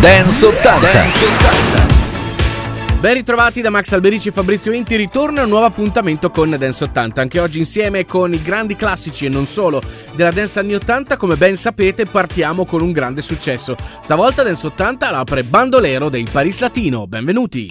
Dance 80. Dance 80. Ben ritrovati da Max Alberici e Fabrizio Inti, ritorna un nuovo appuntamento con Dance 80, anche oggi insieme con i grandi classici e non solo della Dance anni 80, come ben sapete partiamo con un grande successo. Stavolta Dance 80 l'apre Bandolero dei Paris Latino, benvenuti!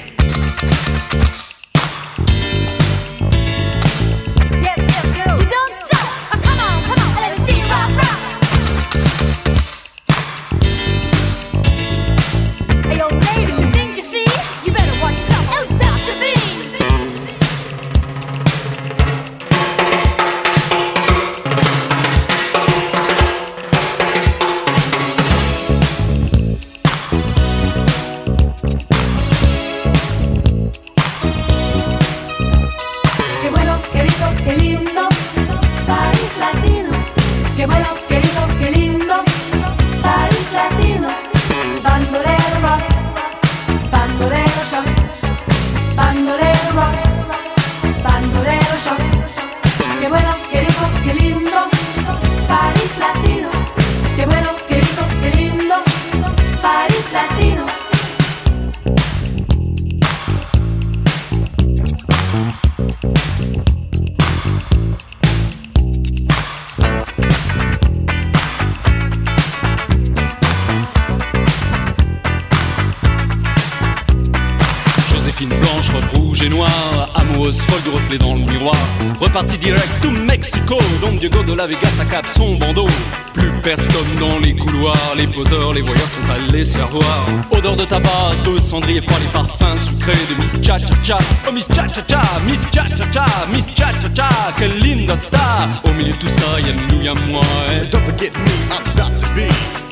Son bandeau Plus personne dans les couloirs Les poseurs, les voyeurs sont allés se faire voir. Odeur de tabac, de cendrier froid Les parfums sucrés de Miss Cha Cha Cha. Oh Miss Cha Cha Cha, Miss Cha Cha Cha Miss Cha Cha Cha, quelle linda star. Au milieu de tout ça, y'a nous, y'a moi eh. Don't forget me, I'm Dr. B.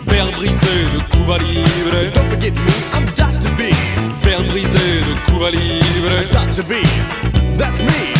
Verre brisé de Cuba Libre Don't forget me, I'm Dr. B. Verre brisé de Cuba Libre Dr. B, that's me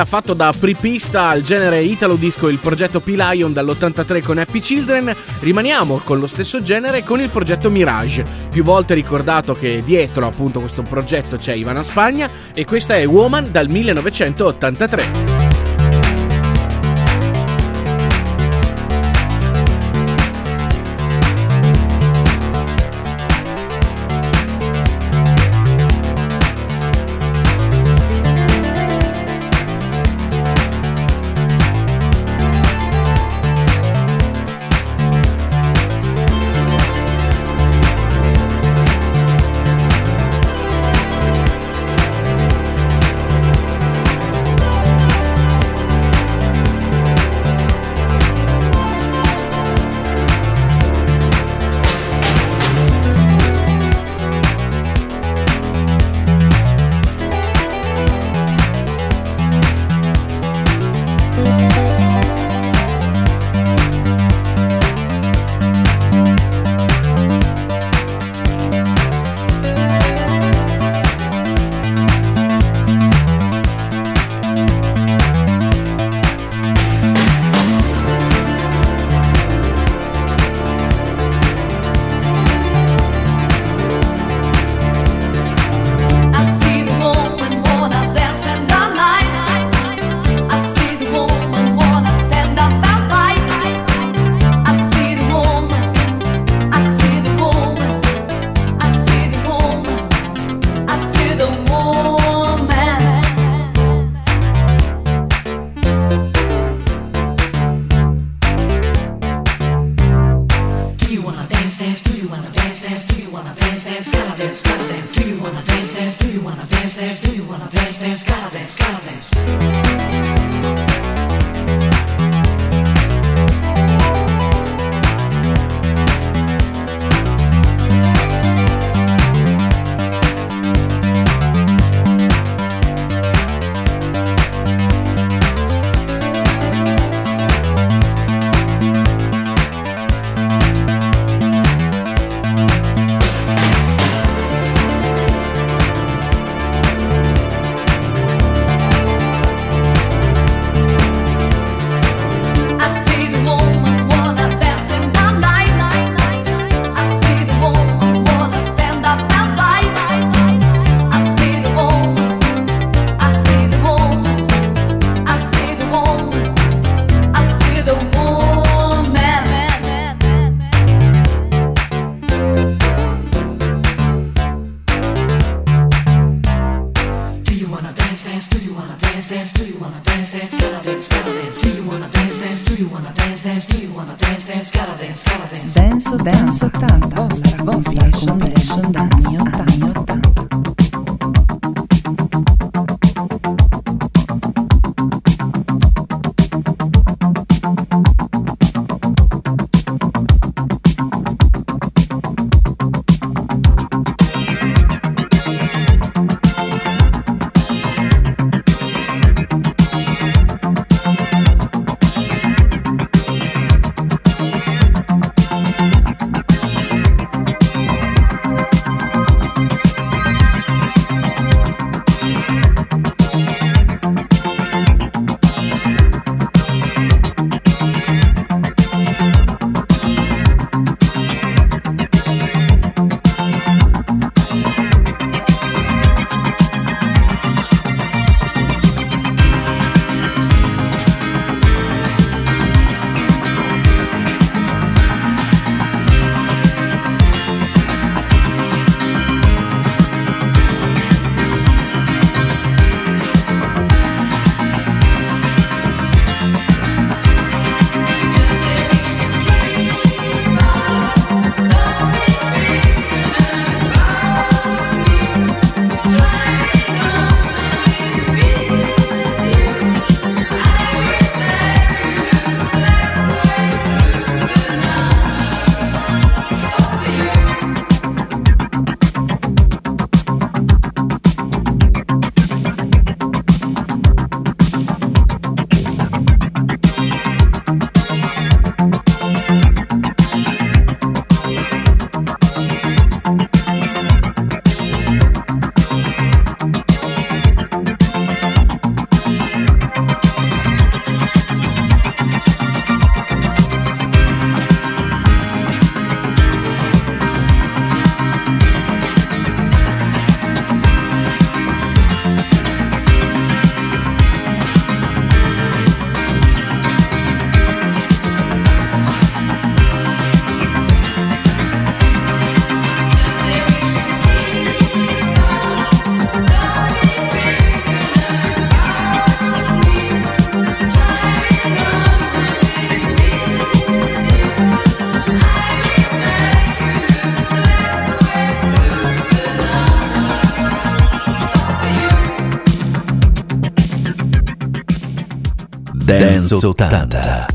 ha fatto da prepista al genere Italo Disco il progetto P-Lion dall'83 con Happy Children, rimaniamo con lo stesso genere con il progetto Mirage. Più volte ricordato che dietro appunto questo progetto c'è Ivana Spagna e questa è Woman dal 1983. Sou Tanta.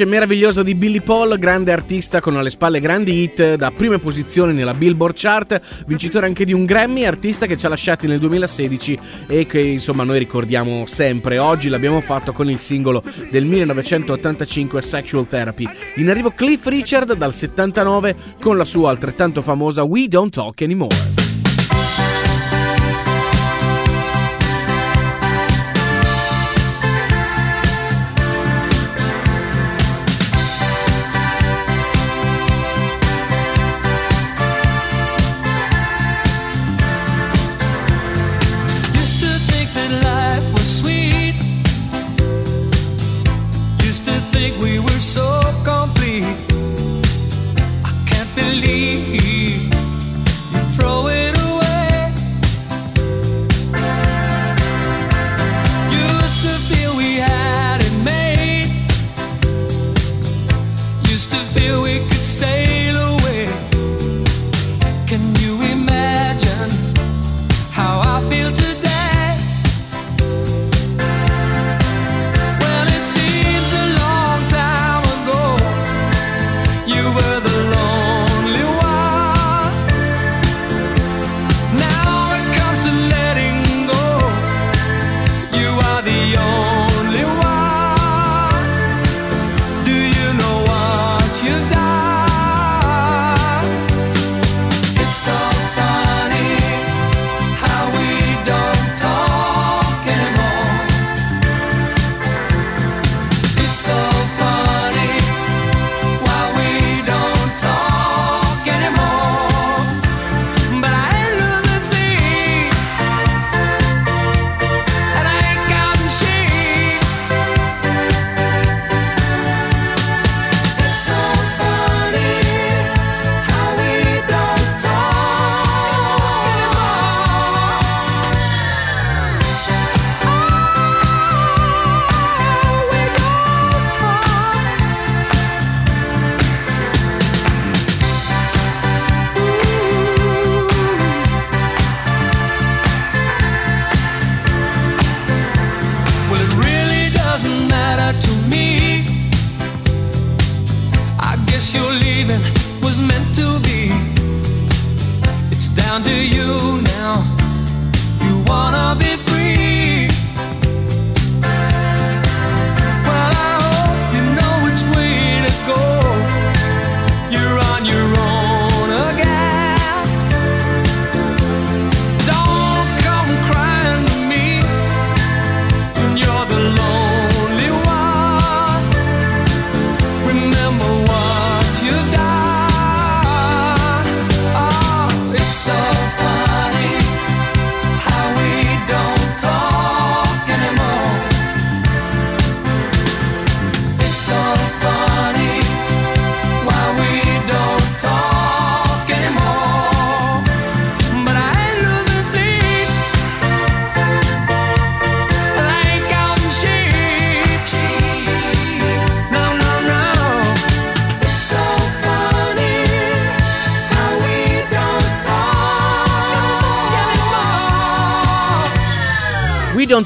Voce meravigliosa di Billy Paul, grande artista con alle spalle grandi hit da prime posizioni nella Billboard Chart, vincitore anche di un Grammy, artista che ci ha lasciati nel 2016 e che insomma noi ricordiamo sempre. Oggi l'abbiamo fatto con il singolo del 1985 Sexual Therapy. In arrivo Cliff Richard dal 79 con la sua altrettanto famosa We Don't Talk Anymore.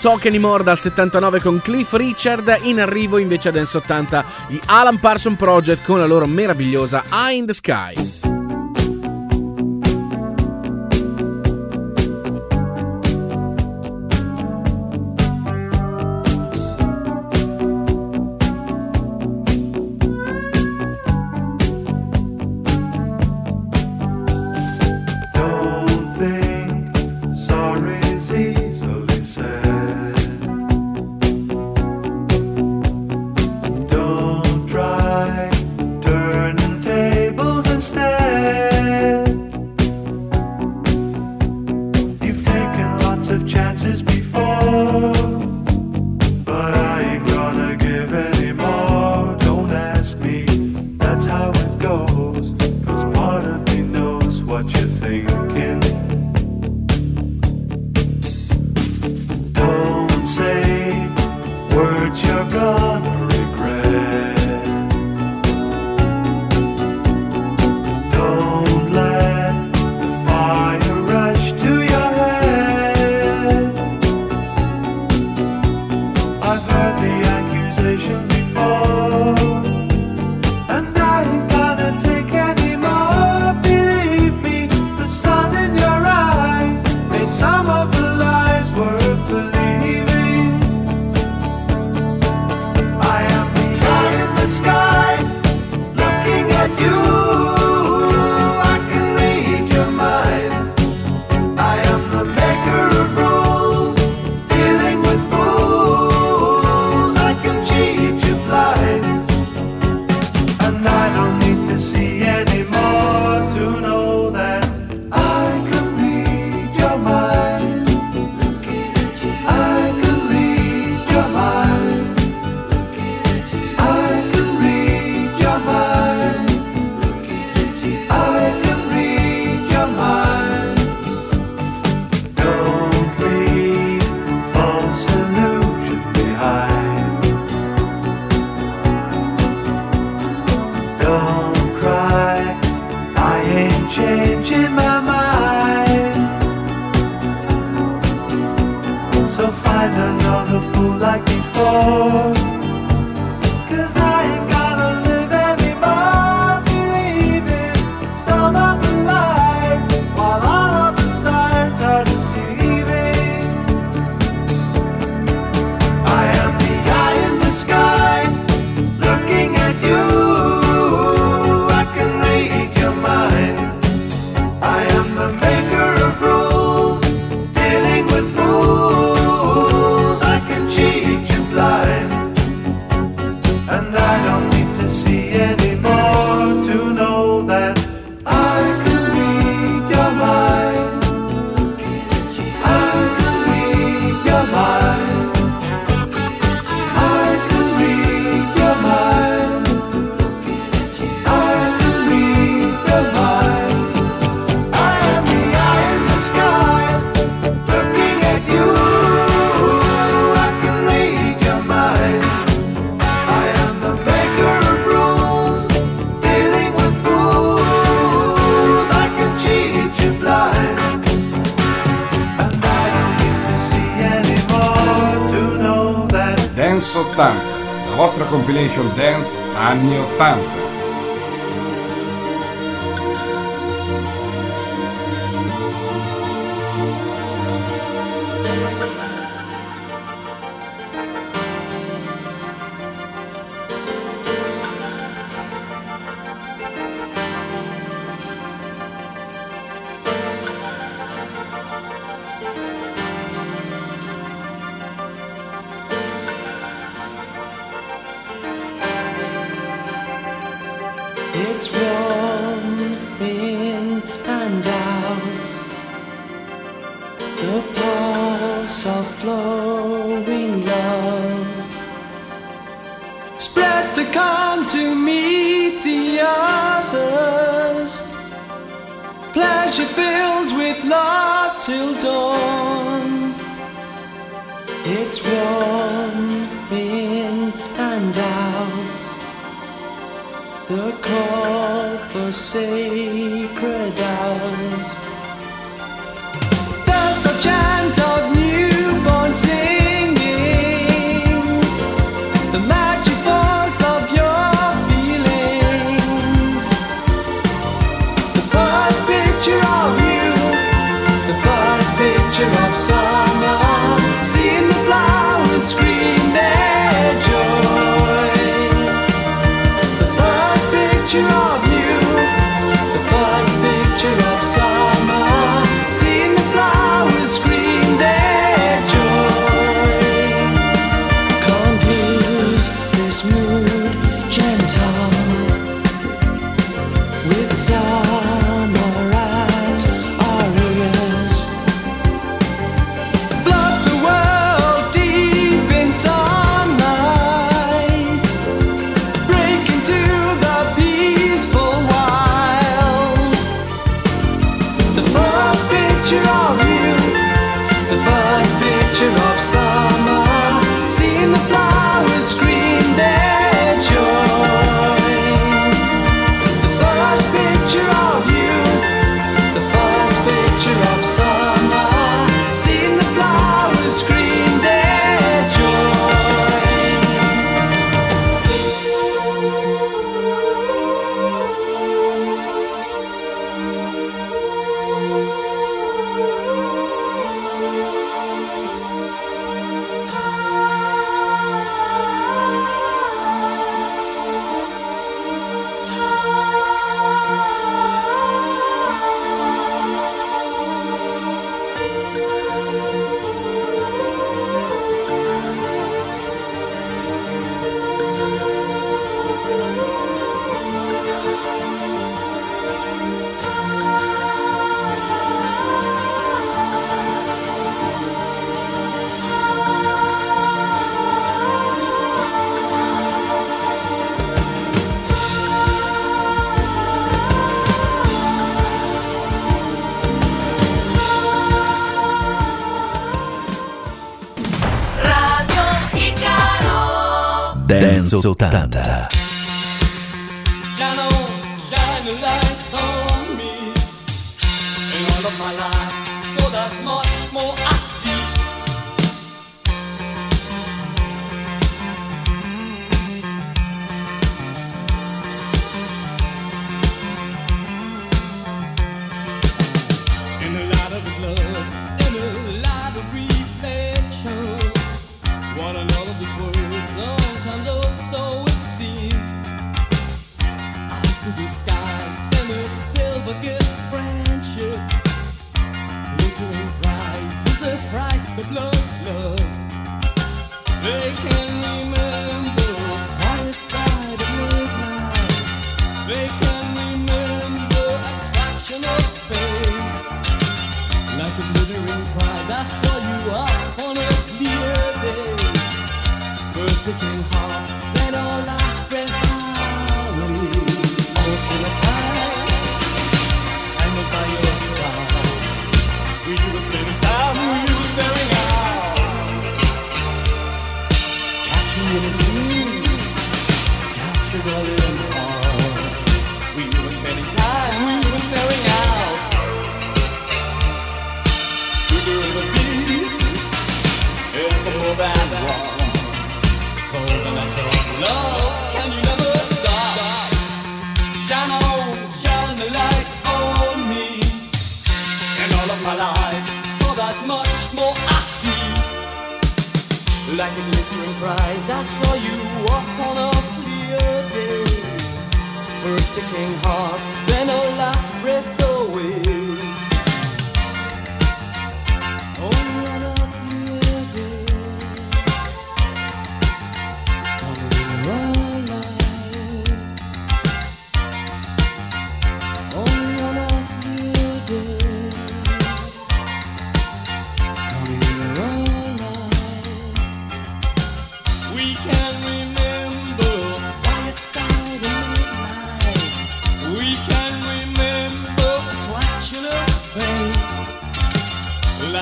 Talk Anymore dal 79 con Cliff Richard, in arrivo invece ad Dance 80 gli Alan Parson Project con la loro meravigliosa Eye in the Sky. the pulse of flowing love. Spread the calm to meet the others. Pleasure fills with love till dawn. It's warm in and out. The call for sacred hours. Dance 80. of love, love. They can't. walking home.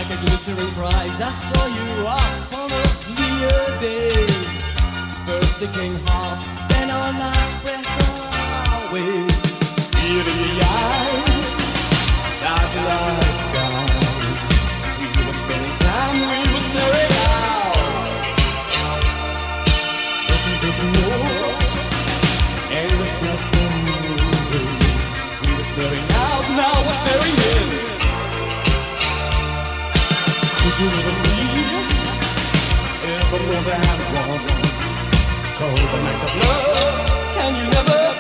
Like a glittering prize, I saw you up on a clear day. First a king half, then our last breath away. The eyes, dark light sky. We were spending time, Cold the nights of love, can you never?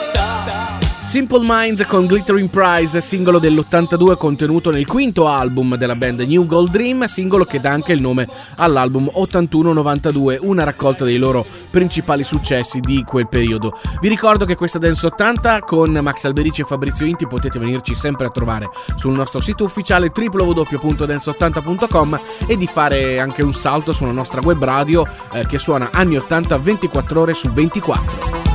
Simple Minds con Glittering Prize, singolo dell'82 contenuto nel quinto album della band New Gold Dream, singolo che dà anche il nome all'album 81-92, una raccolta dei loro principali successi di quel periodo. Vi ricordo che questa Dance 80 con Max Alberici e Fabrizio Inti potete venirci sempre a trovare sul nostro sito ufficiale www.dance80.com e di fare anche un salto sulla nostra web radio eh, che suona anni 80 24 ore su 24.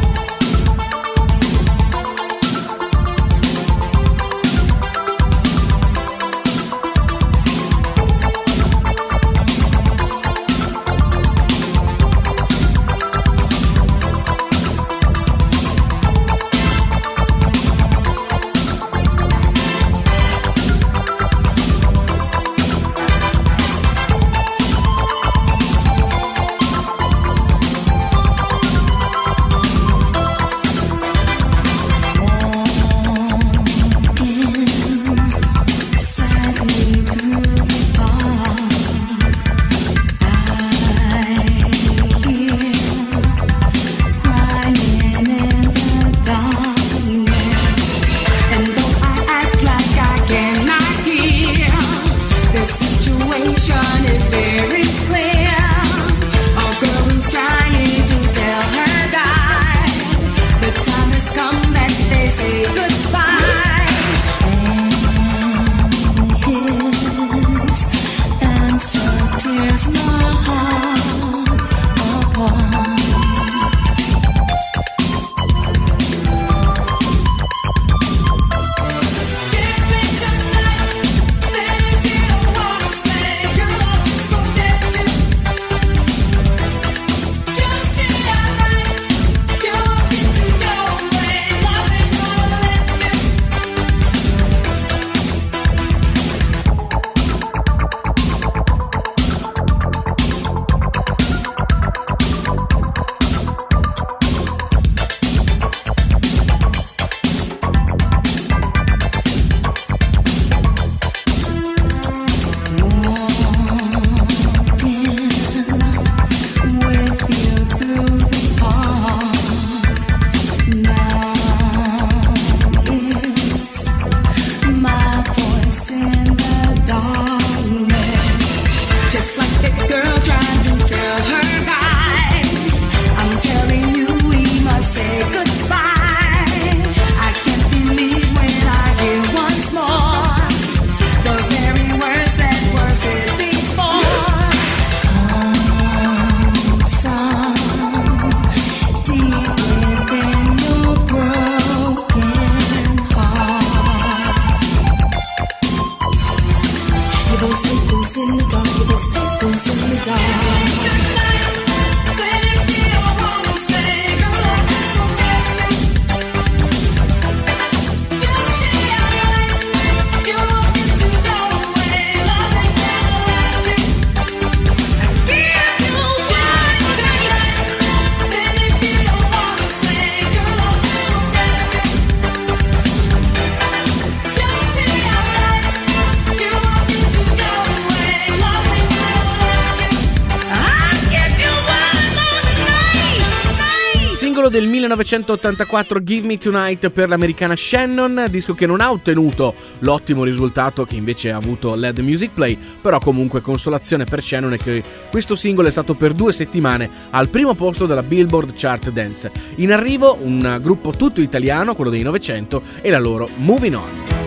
1984 Give Me Tonight per l'americana Shannon, disco che non ha ottenuto l'ottimo risultato che invece ha avuto Led Music Play, però comunque consolazione per Shannon è che questo singolo è stato per due settimane al primo posto della Billboard Chart Dance. In arrivo un gruppo tutto italiano, quello dei 900, e la loro Moving On.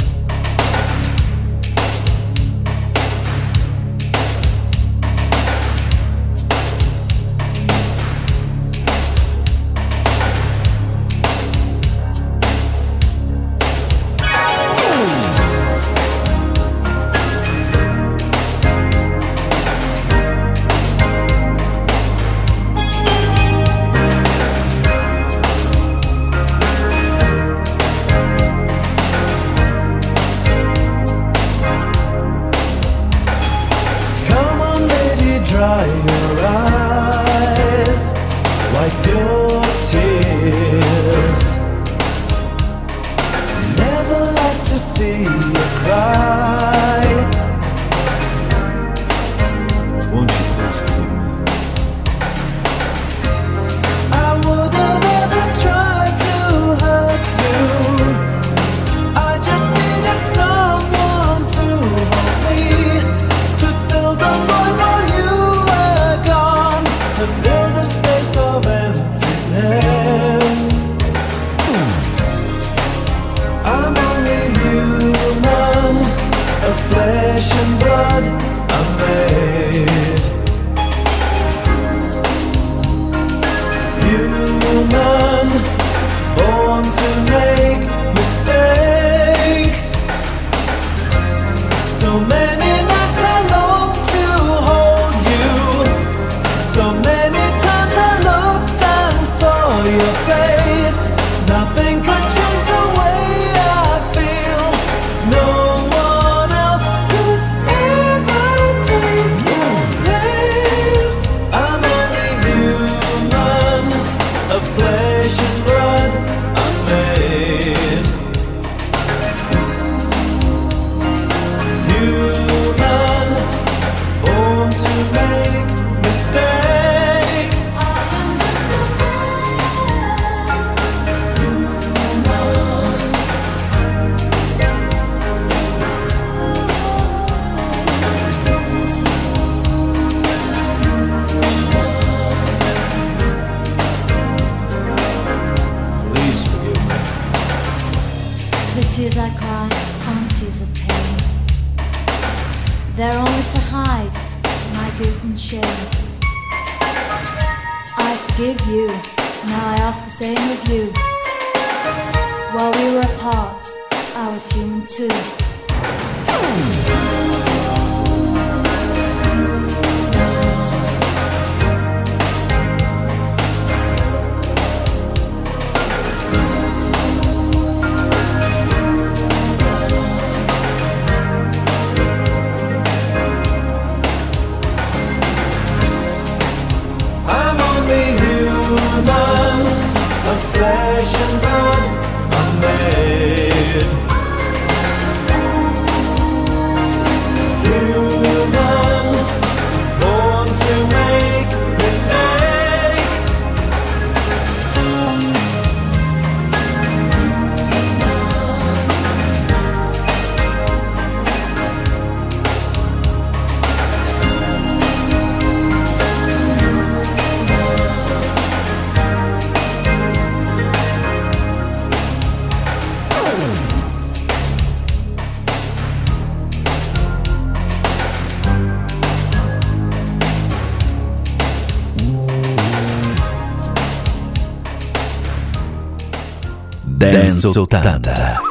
The tears I cry aren't tears of pain. They're only to hide my guilt and shame. I forgive you, now I ask the same of you. While we were apart, I was human too. 80.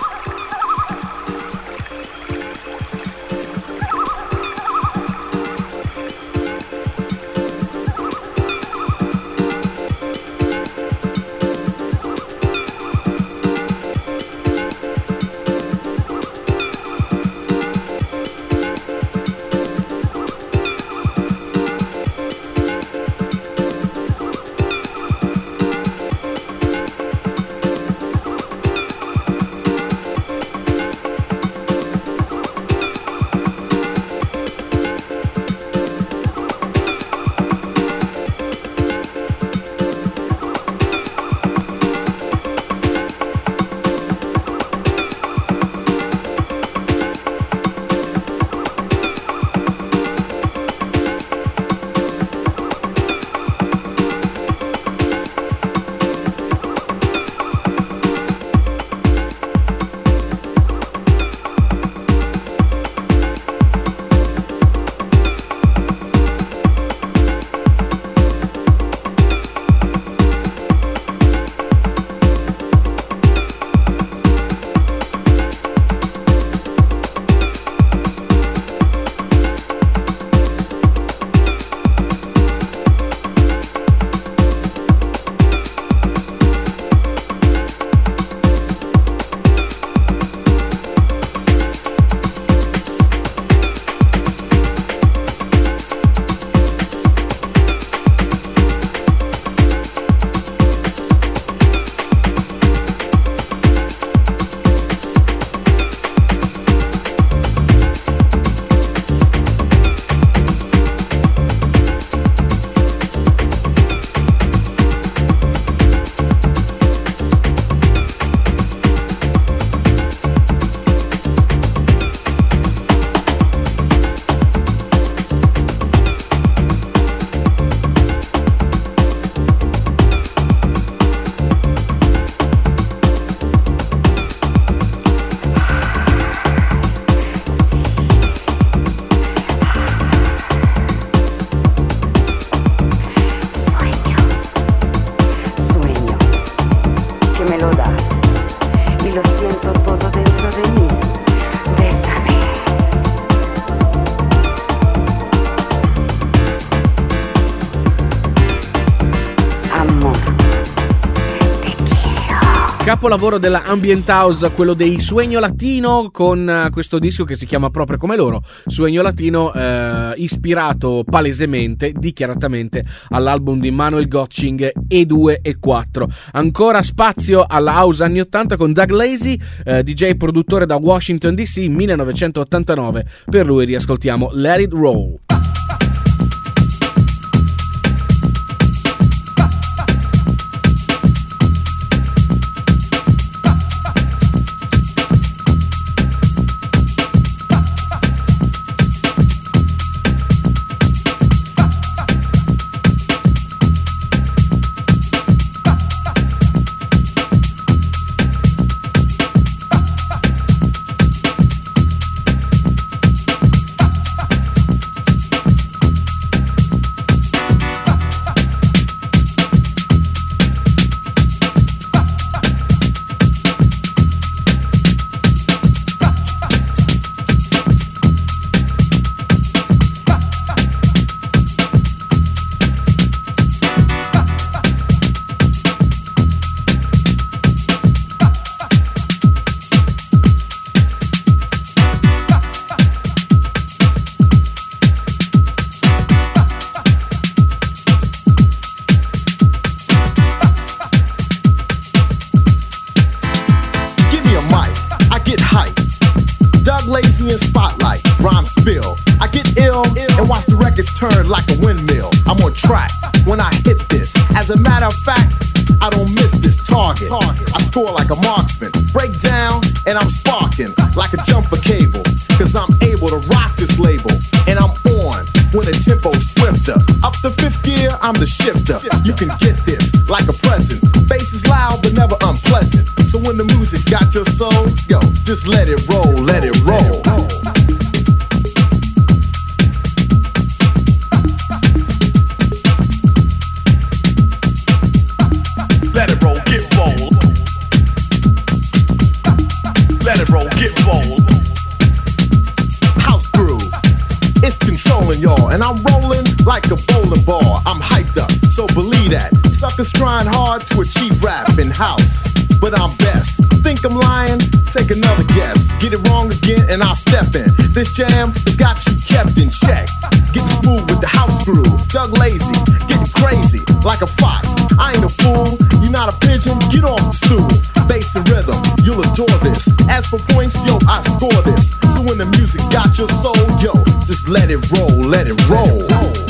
Capolavoro della Ambient House, quello dei Sueño Latino, con eh, questo disco che si chiama proprio come loro, Sueño Latino, eh, ispirato palesemente, dichiaratamente all'album di Manuel Gotching E2 e 4. Ancora spazio alla house anni 80 con Doug Lazy, eh, DJ produttore da Washington DC 1989. Per lui riascoltiamo Let It Roll. Got your soul, yo, just let it roll, and I'll step in. This jam has got you kept in check. Get smooth with the house groove. Doug Lazy, getting crazy like a fox. I ain't a fool, you're not a pigeon. Get off the stool. Bass and rhythm, you'll adore this. As for points, yo, I score this. So when the music's got your soul, yo, just let it roll, let it roll.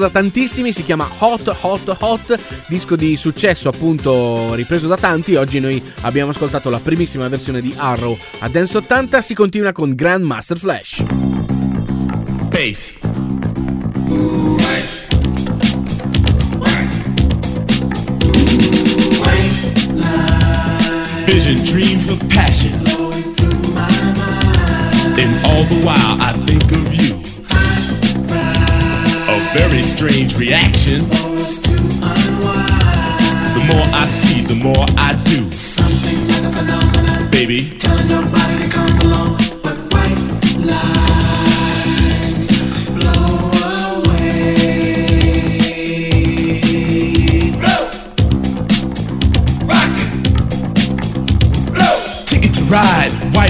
da tantissimi, si chiama Hot Hot Hot, disco di successo appunto ripreso da tanti. Oggi noi abbiamo ascoltato la primissima versione di Arrow a Dance 80, si continua con Grandmaster Flash. Bass. Vision, dreams of passion. And all the while I think of very strange reaction. The more I see, the more I do. Something like a phenomenon. Baby. Telling your body to come along, but white lights blow away. Blow. Blow. Ticket to ride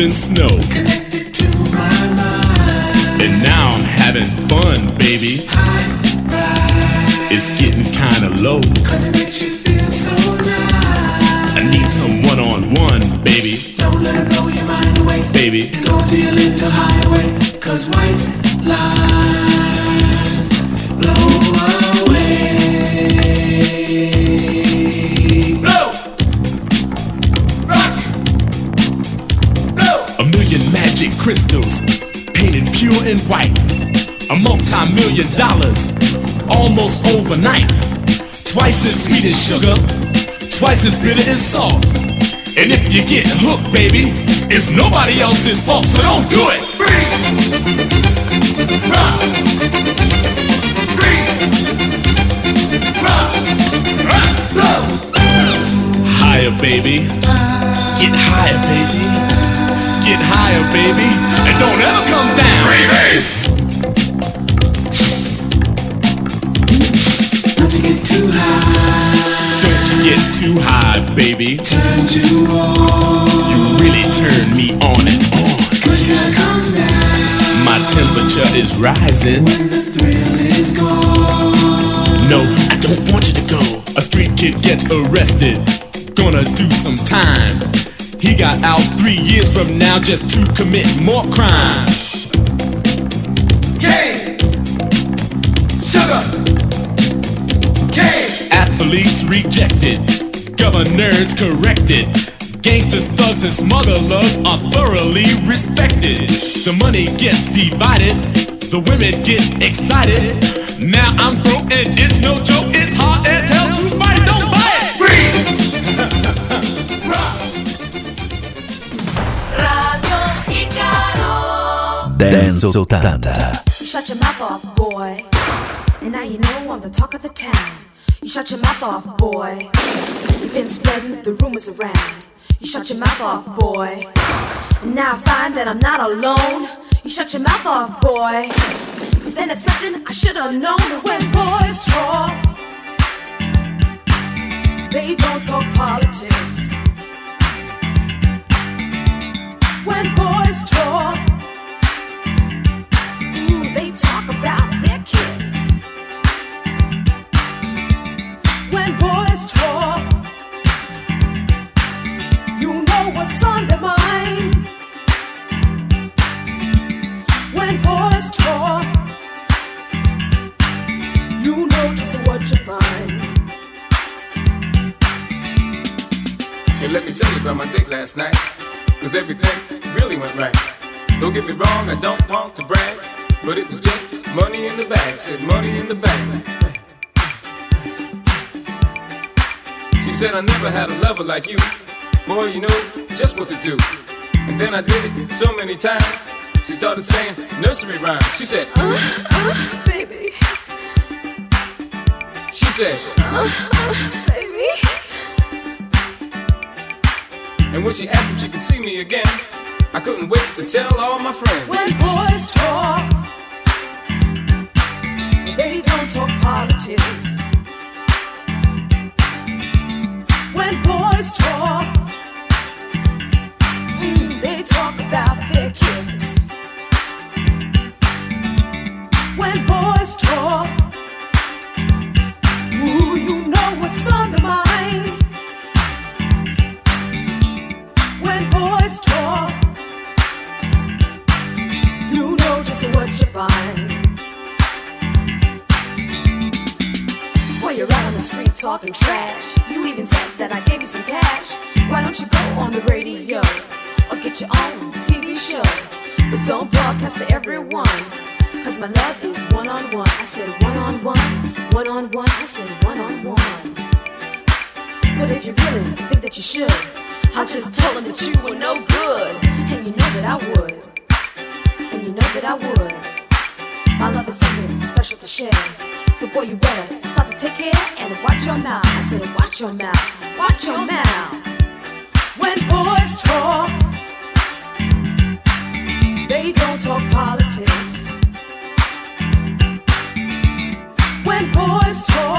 In Snow. sugar, twice as bitter as salt. And if you get hooked, baby, it's nobody else's fault, so don't do it. Free. Rock. Free. Rock. Rock. Go. Higher, baby. Get higher, baby. Get higher, baby. And don't ever come down. Freebase. Not to get too high. Get too high, baby. Turn you on. You really turn me on and on. Cause you come down. My temperature is rising. When the thrill is gone. No, I don't want you to go. A street kid gets arrested. Gonna do some time. He got out three years from now just to commit more crime. Rejected, governors corrected. Gangsters, thugs, and smugglers are thoroughly respected. The money gets divided, the women get excited. Now I'm broke and it's no joke, it's hard as hell to fight it, don't buy it! Free. Dance 80. Shut your mouth off, boy. And now you know I'm the talk of the town. You shut your mouth off, boy. You've been spreading the rumors around. You shut your mouth off, boy. And now I find that I'm not alone. You shut your mouth off, boy. But then it's something I should have known that when boys talk, they don't talk politics. When boys talk, ooh, they talk about Hey, let me tell you about my date last night. Cause everything really went right. Don't get me wrong, I don't want to brag. But it was just money in the bag. Said money in the bag. She said I never had a lover like you. Boy, you know just what to do. And then I did it so many times. She started saying nursery rhymes. She said, Uh, uh, baby, she said, uh, uh, baby. And when she asked if she could see me again, I couldn't wait to tell all my friends. When boys talk, they don't talk politics. When boys talk, mm, they talk about their kids. When boys talk, ooh, you know what's on their mind. Just what you find. Boy, you're out on the street talking trash. You even said that I gave you some cash. Why don't you go on the radio or get your own TV show? But don't broadcast to everyone. Cause my love is one on one. I said one on one, one on one. I said one on one. But if you really think that you should, I'll just tell them that you were no good. And you know that I would. And you know that I would. My love is something special to share. So boy, you better start to take care and watch your mouth. I said, watch your mouth, watch your mouth. When boys talk, they don't talk politics. When boys talk,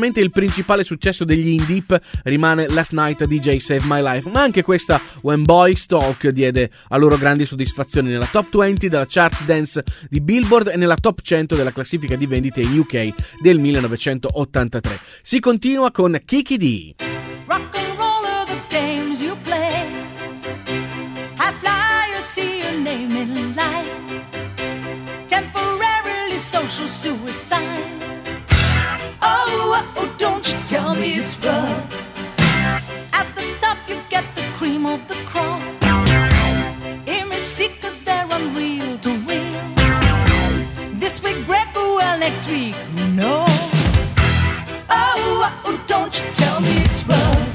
sicuramente il principale successo degli Indie rimane Last Night DJ Save My Life, ma anche questa When Boys Talk diede a loro grandi soddisfazioni nella top 20 della chart dance di Billboard e nella top 100 della classifica di vendite in UK del 1983. Si continua con Kiki D. Rock and roll are the games you play. High flyers see your name in lights. Temporarily social suicide. oh, don't you tell me it's fair. At the top, you get the cream of the crop. Image seekers, they're unreal to real. This week, break, well, next week, who knows? Oh, oh, don't you tell me it's fair.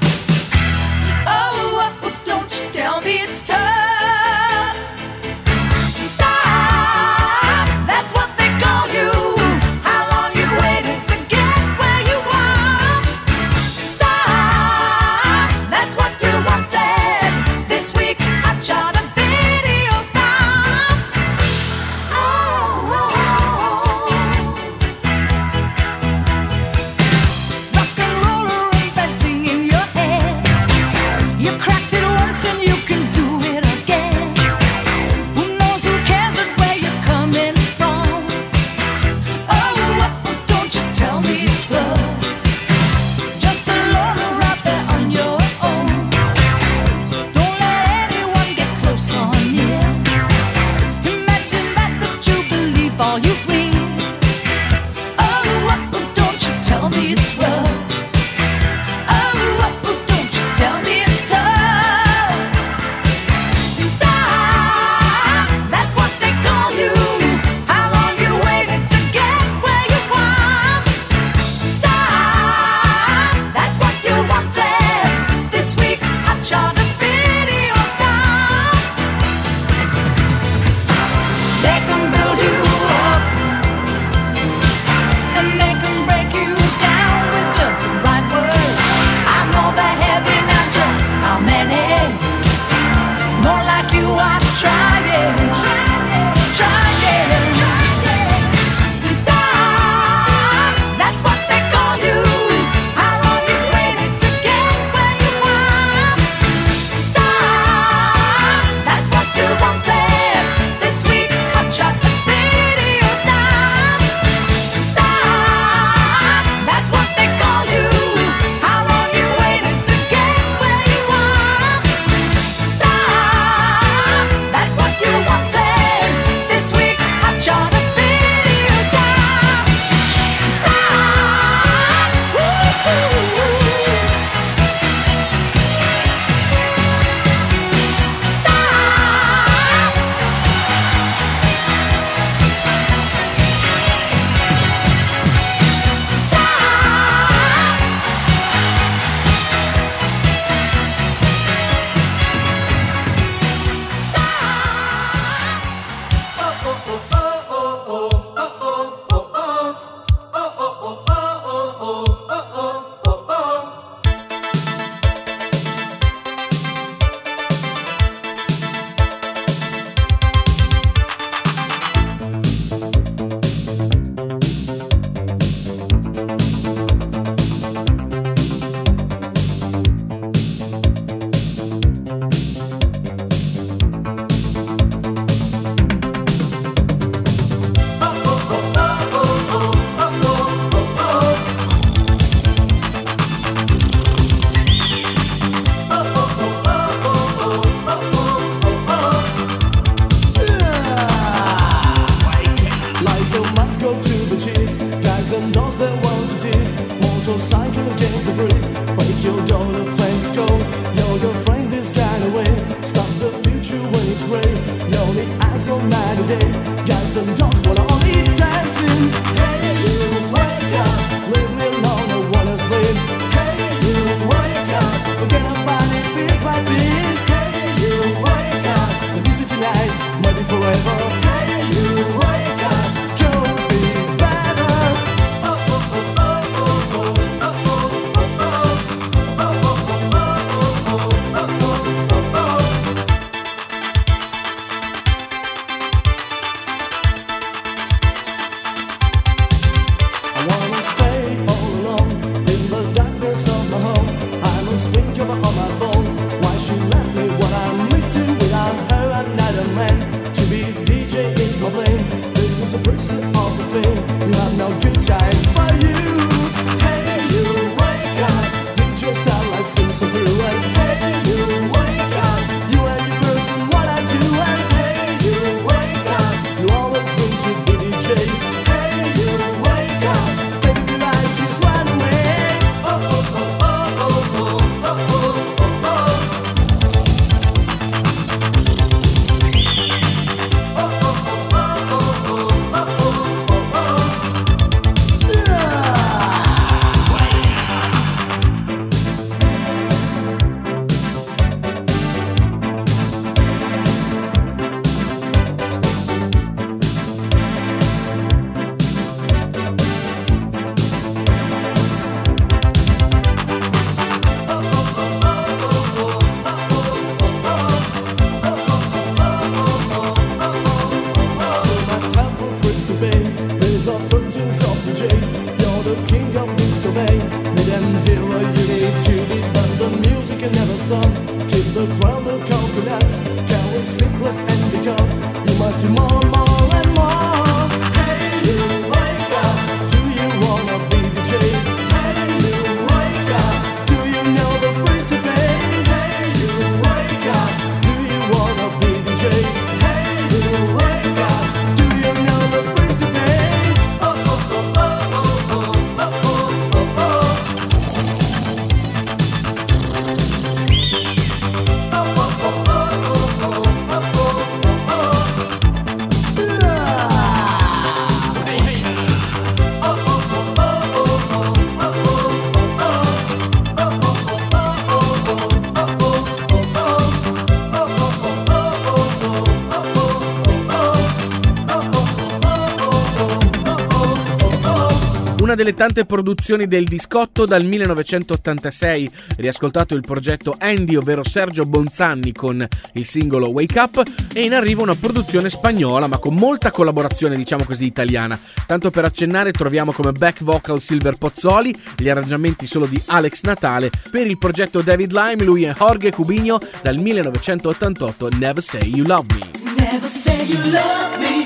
una delle tante produzioni del discotto dal 1986, riascoltato il progetto Andy, ovvero Sergio Bonzanni con il singolo Wake Up, e in arrivo una produzione spagnola ma con molta collaborazione diciamo così italiana. Tanto per accennare troviamo come back vocal Silver Pozzoli, gli arrangiamenti solo di Alex Natale, per il progetto David Lime lui e Jorge Cubigno dal 1988 Never Say You Love Me. Never Say You Love Me.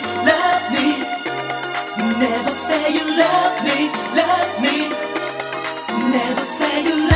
Never say you love me, love me. Never say you love me.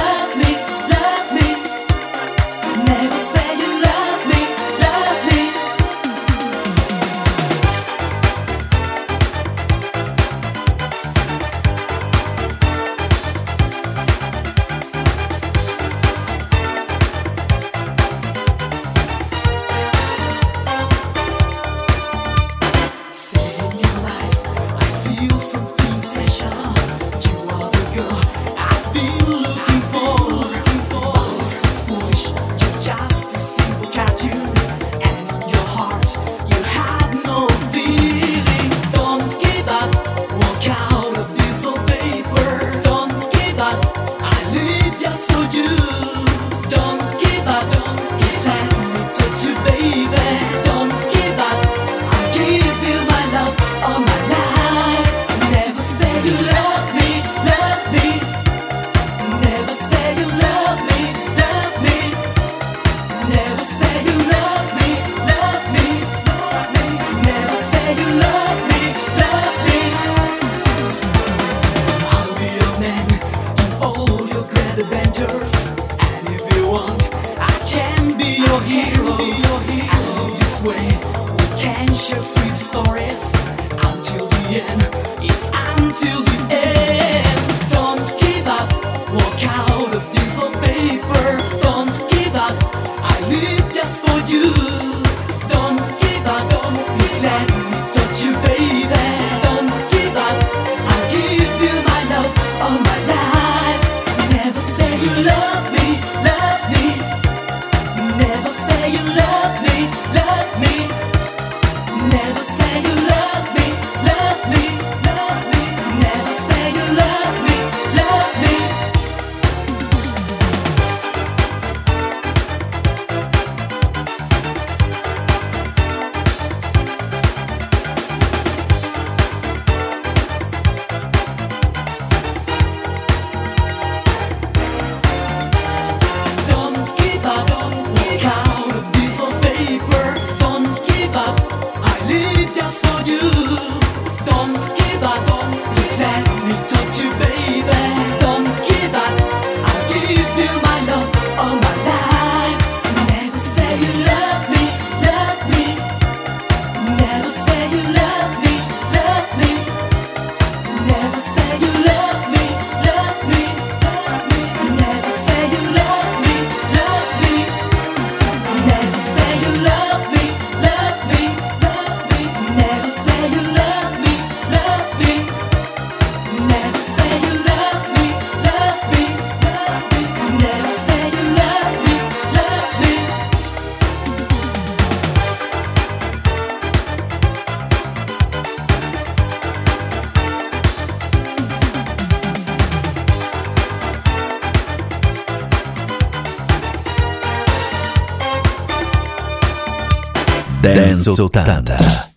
Dance 80.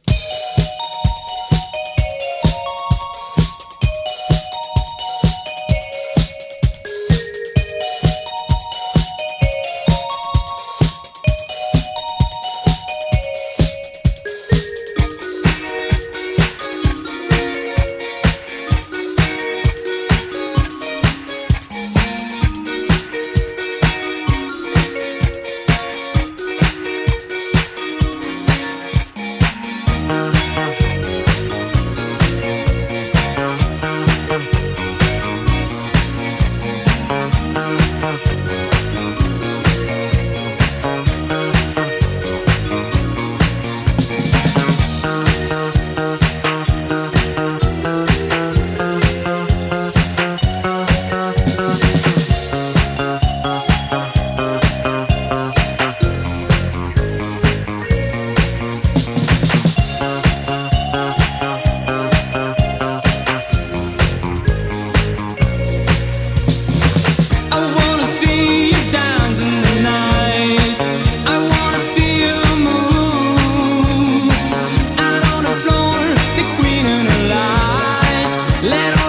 Let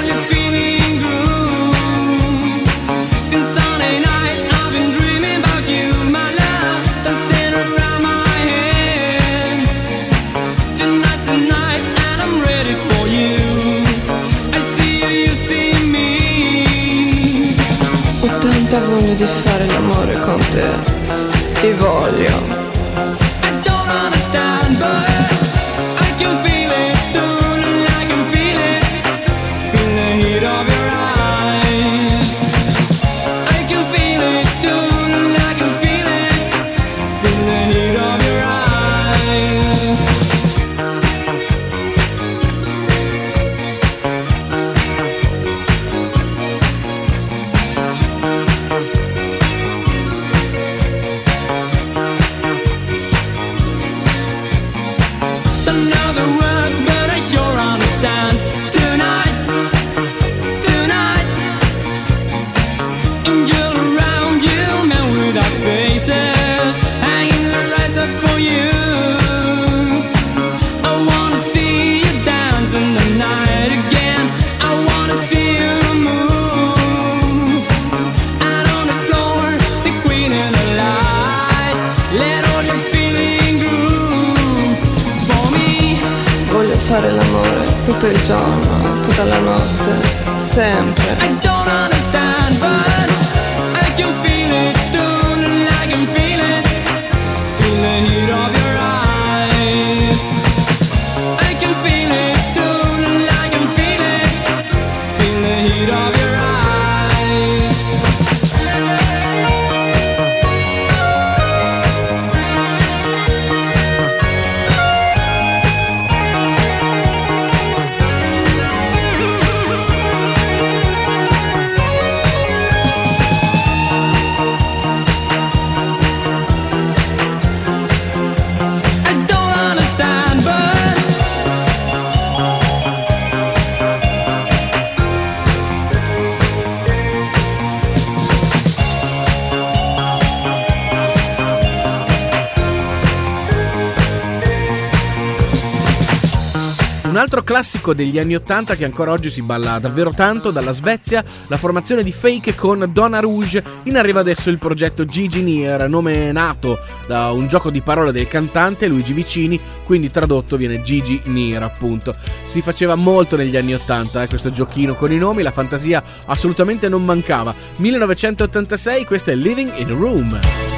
disco degli anni 80 che ancora oggi si balla davvero tanto, dalla Svezia, la formazione di Fake con Donna Rouge, in arriva adesso il progetto Gigi Near, nome nato da un gioco di parole del cantante Luigi Vicini, quindi tradotto viene Gigi Near appunto. Si faceva molto negli anni 80 eh, questo giochino con i nomi, la fantasia assolutamente non mancava. 1986 questo è Living in a Room.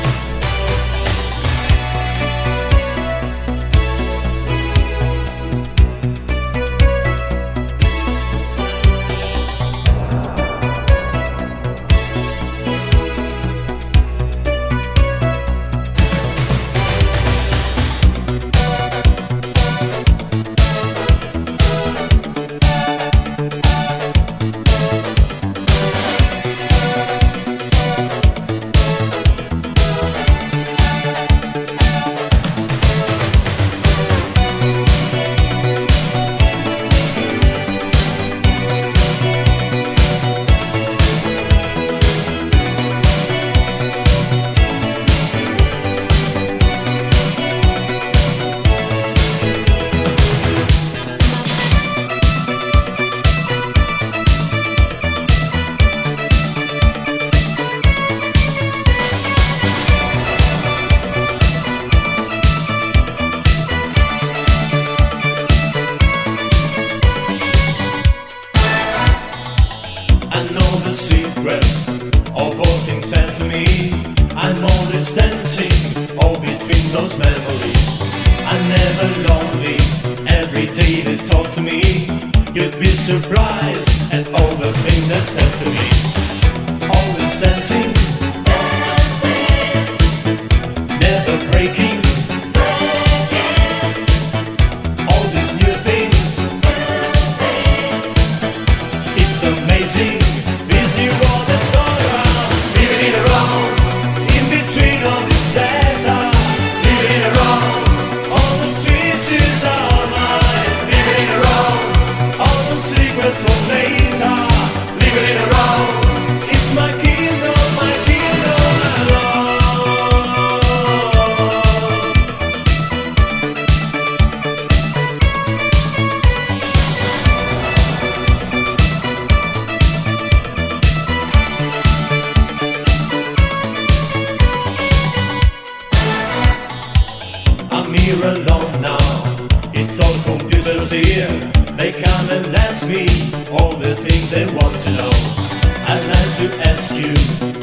you.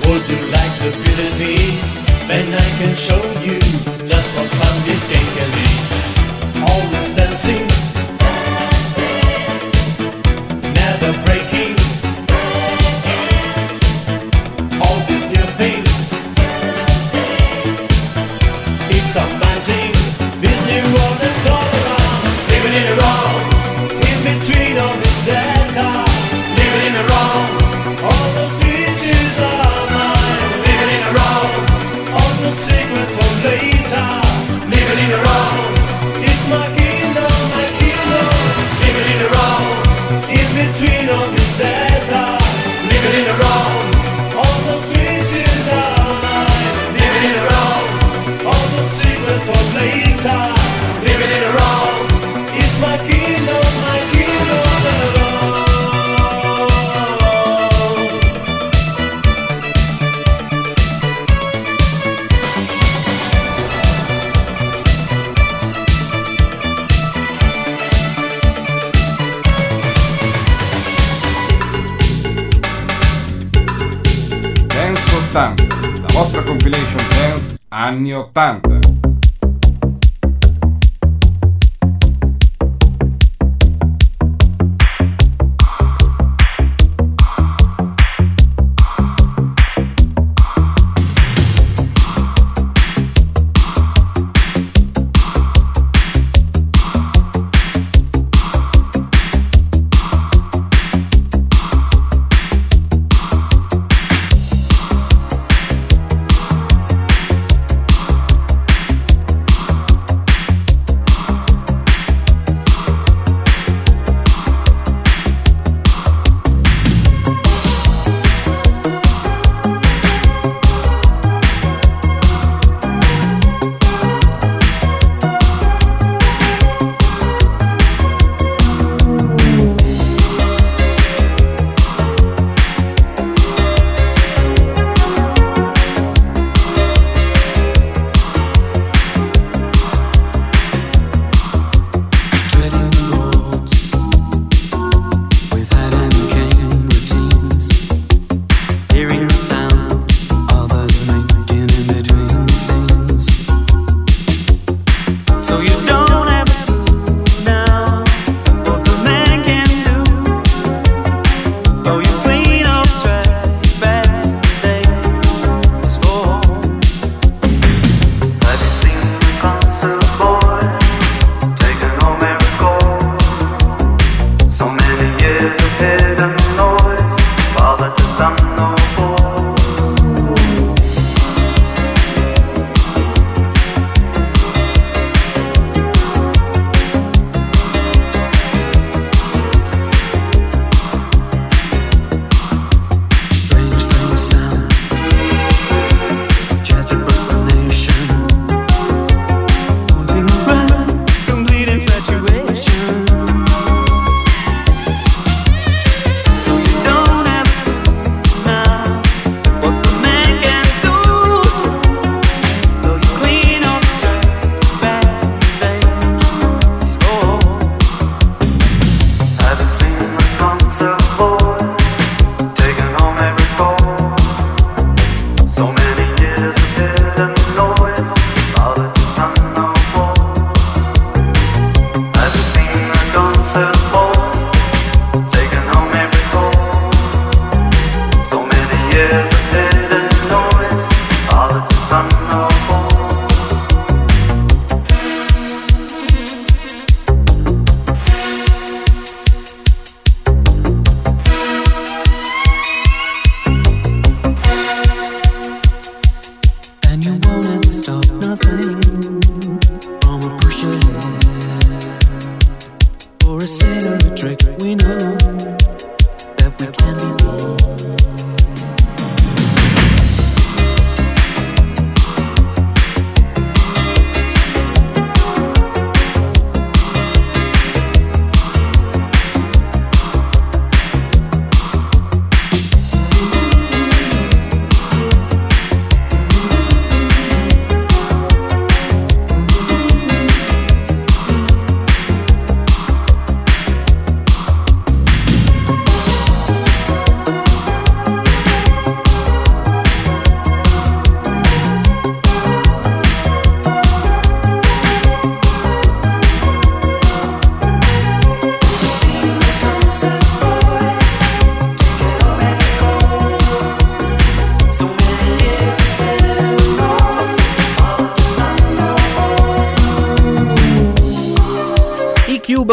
Would you like to visit me? Then I can show you just what fun.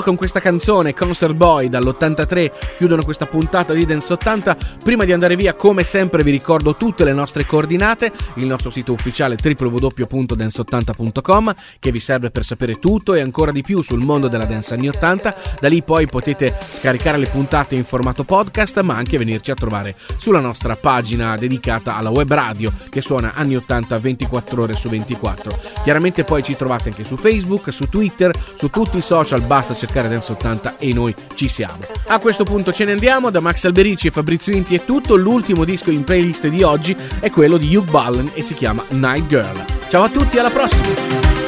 Con questa canzone, Concert Boy dall'83, chiudono questa puntata di Dance 80. Prima di andare via, come sempre, vi ricordo tutte le nostre coordinate, il nostro sito ufficiale www.dance80.com che vi serve per sapere tutto e ancora di più sul mondo della dance anni 80. Da lì poi potete scaricare le puntate in formato podcast, ma anche venirci a trovare sulla nostra pagina dedicata alla web radio che suona anni 80 24 ore su 24. Chiaramente poi ci trovate anche su Facebook, su Twitter, su tutti i social, basta cercare Dance 80 e noi ci siamo. A questo punto ce ne andiamo, da Max Alberici e Fabrizio Inti è tutto, l'ultimo disco in playlist di oggi è quello di Hugh Ballen e si chiama Night Girl. Ciao a tutti, alla prossima!